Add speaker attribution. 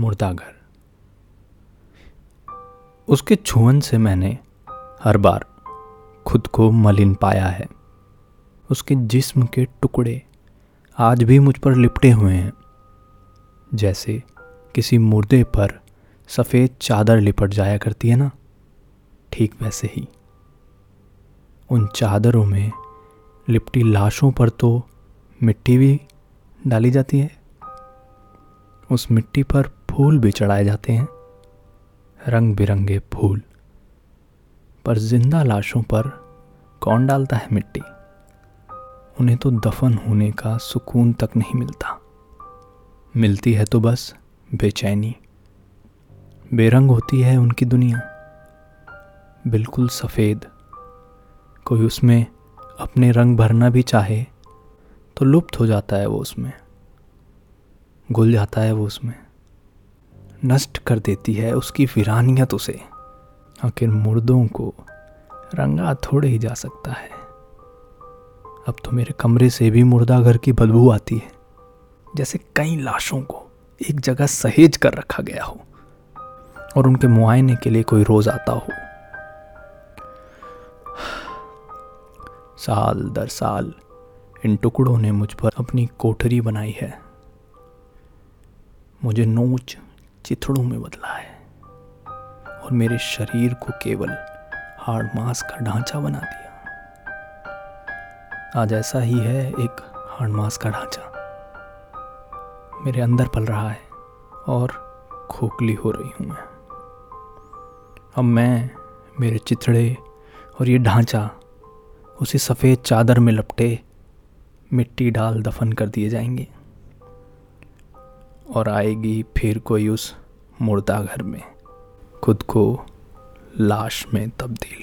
Speaker 1: मुर्दा घर उसके छुअन से मैंने हर बार खुद को मलिन पाया है। उसके जिस्म के टुकड़े आज भी मुझ पर लिपटे हुए हैं। जैसे किसी मुर्दे पर सफ़ेद चादर लिपट जाया करती है ना? ठीक वैसे ही। उन चादरों में लिपटी लाशों पर तो मिट्टी भी डाली जाती है। उस मिट्टी पर फूल भी चढ़ाए जाते हैं। रंग बिरंगे फूल। पर ज़िंदा लाशों पर कौन डालता है मिट्टी? उन्हें तो दफन होने का सुकून तक नहीं मिलता। मिलती है तो बस बेचैनी। बेरंग होती है उनकी दुनिया। बिल्कुल सफ़ेद। कोई उसमें अपने रंग भरना भी चाहे तो लुप्त हो जाता है वो उसमें। घुल जाता है वो उसमें। नष्ट कर देती है उसकी वीरानियत उसे। आखिर मुर्दों को रंगा थोड़े ही जा सकता है। अब तो मेरे कमरे से भी मुर्दा घर की बदबू आती है। जैसे कई लाशों को एक जगह सहेज कर रखा गया हो और उनके मुआयने के लिए कोई रोज आता हो। साल दर साल इन टुकड़ों ने मुझ पर अपनी कोठरी बनाई है। मुझे नोच चिथड़ों में बदला है और मेरे शरीर को केवल हार्ड मांस का ढांचा बना दिया। आज ऐसा ही है एक हार्ड मांस का ढांचा। मेरे अंदर पल रहा है और खोखली हो रही हूँ मैं। अब मैं, मेरे चिथड़े और ये ढांचा उसी सफ़ेद चादर में लपटे मिट्टी डाल दफन कर दिए जाएँगे। और आएगी फिर कोई उस मुर्दा घर में खुद को लाश में तब्दील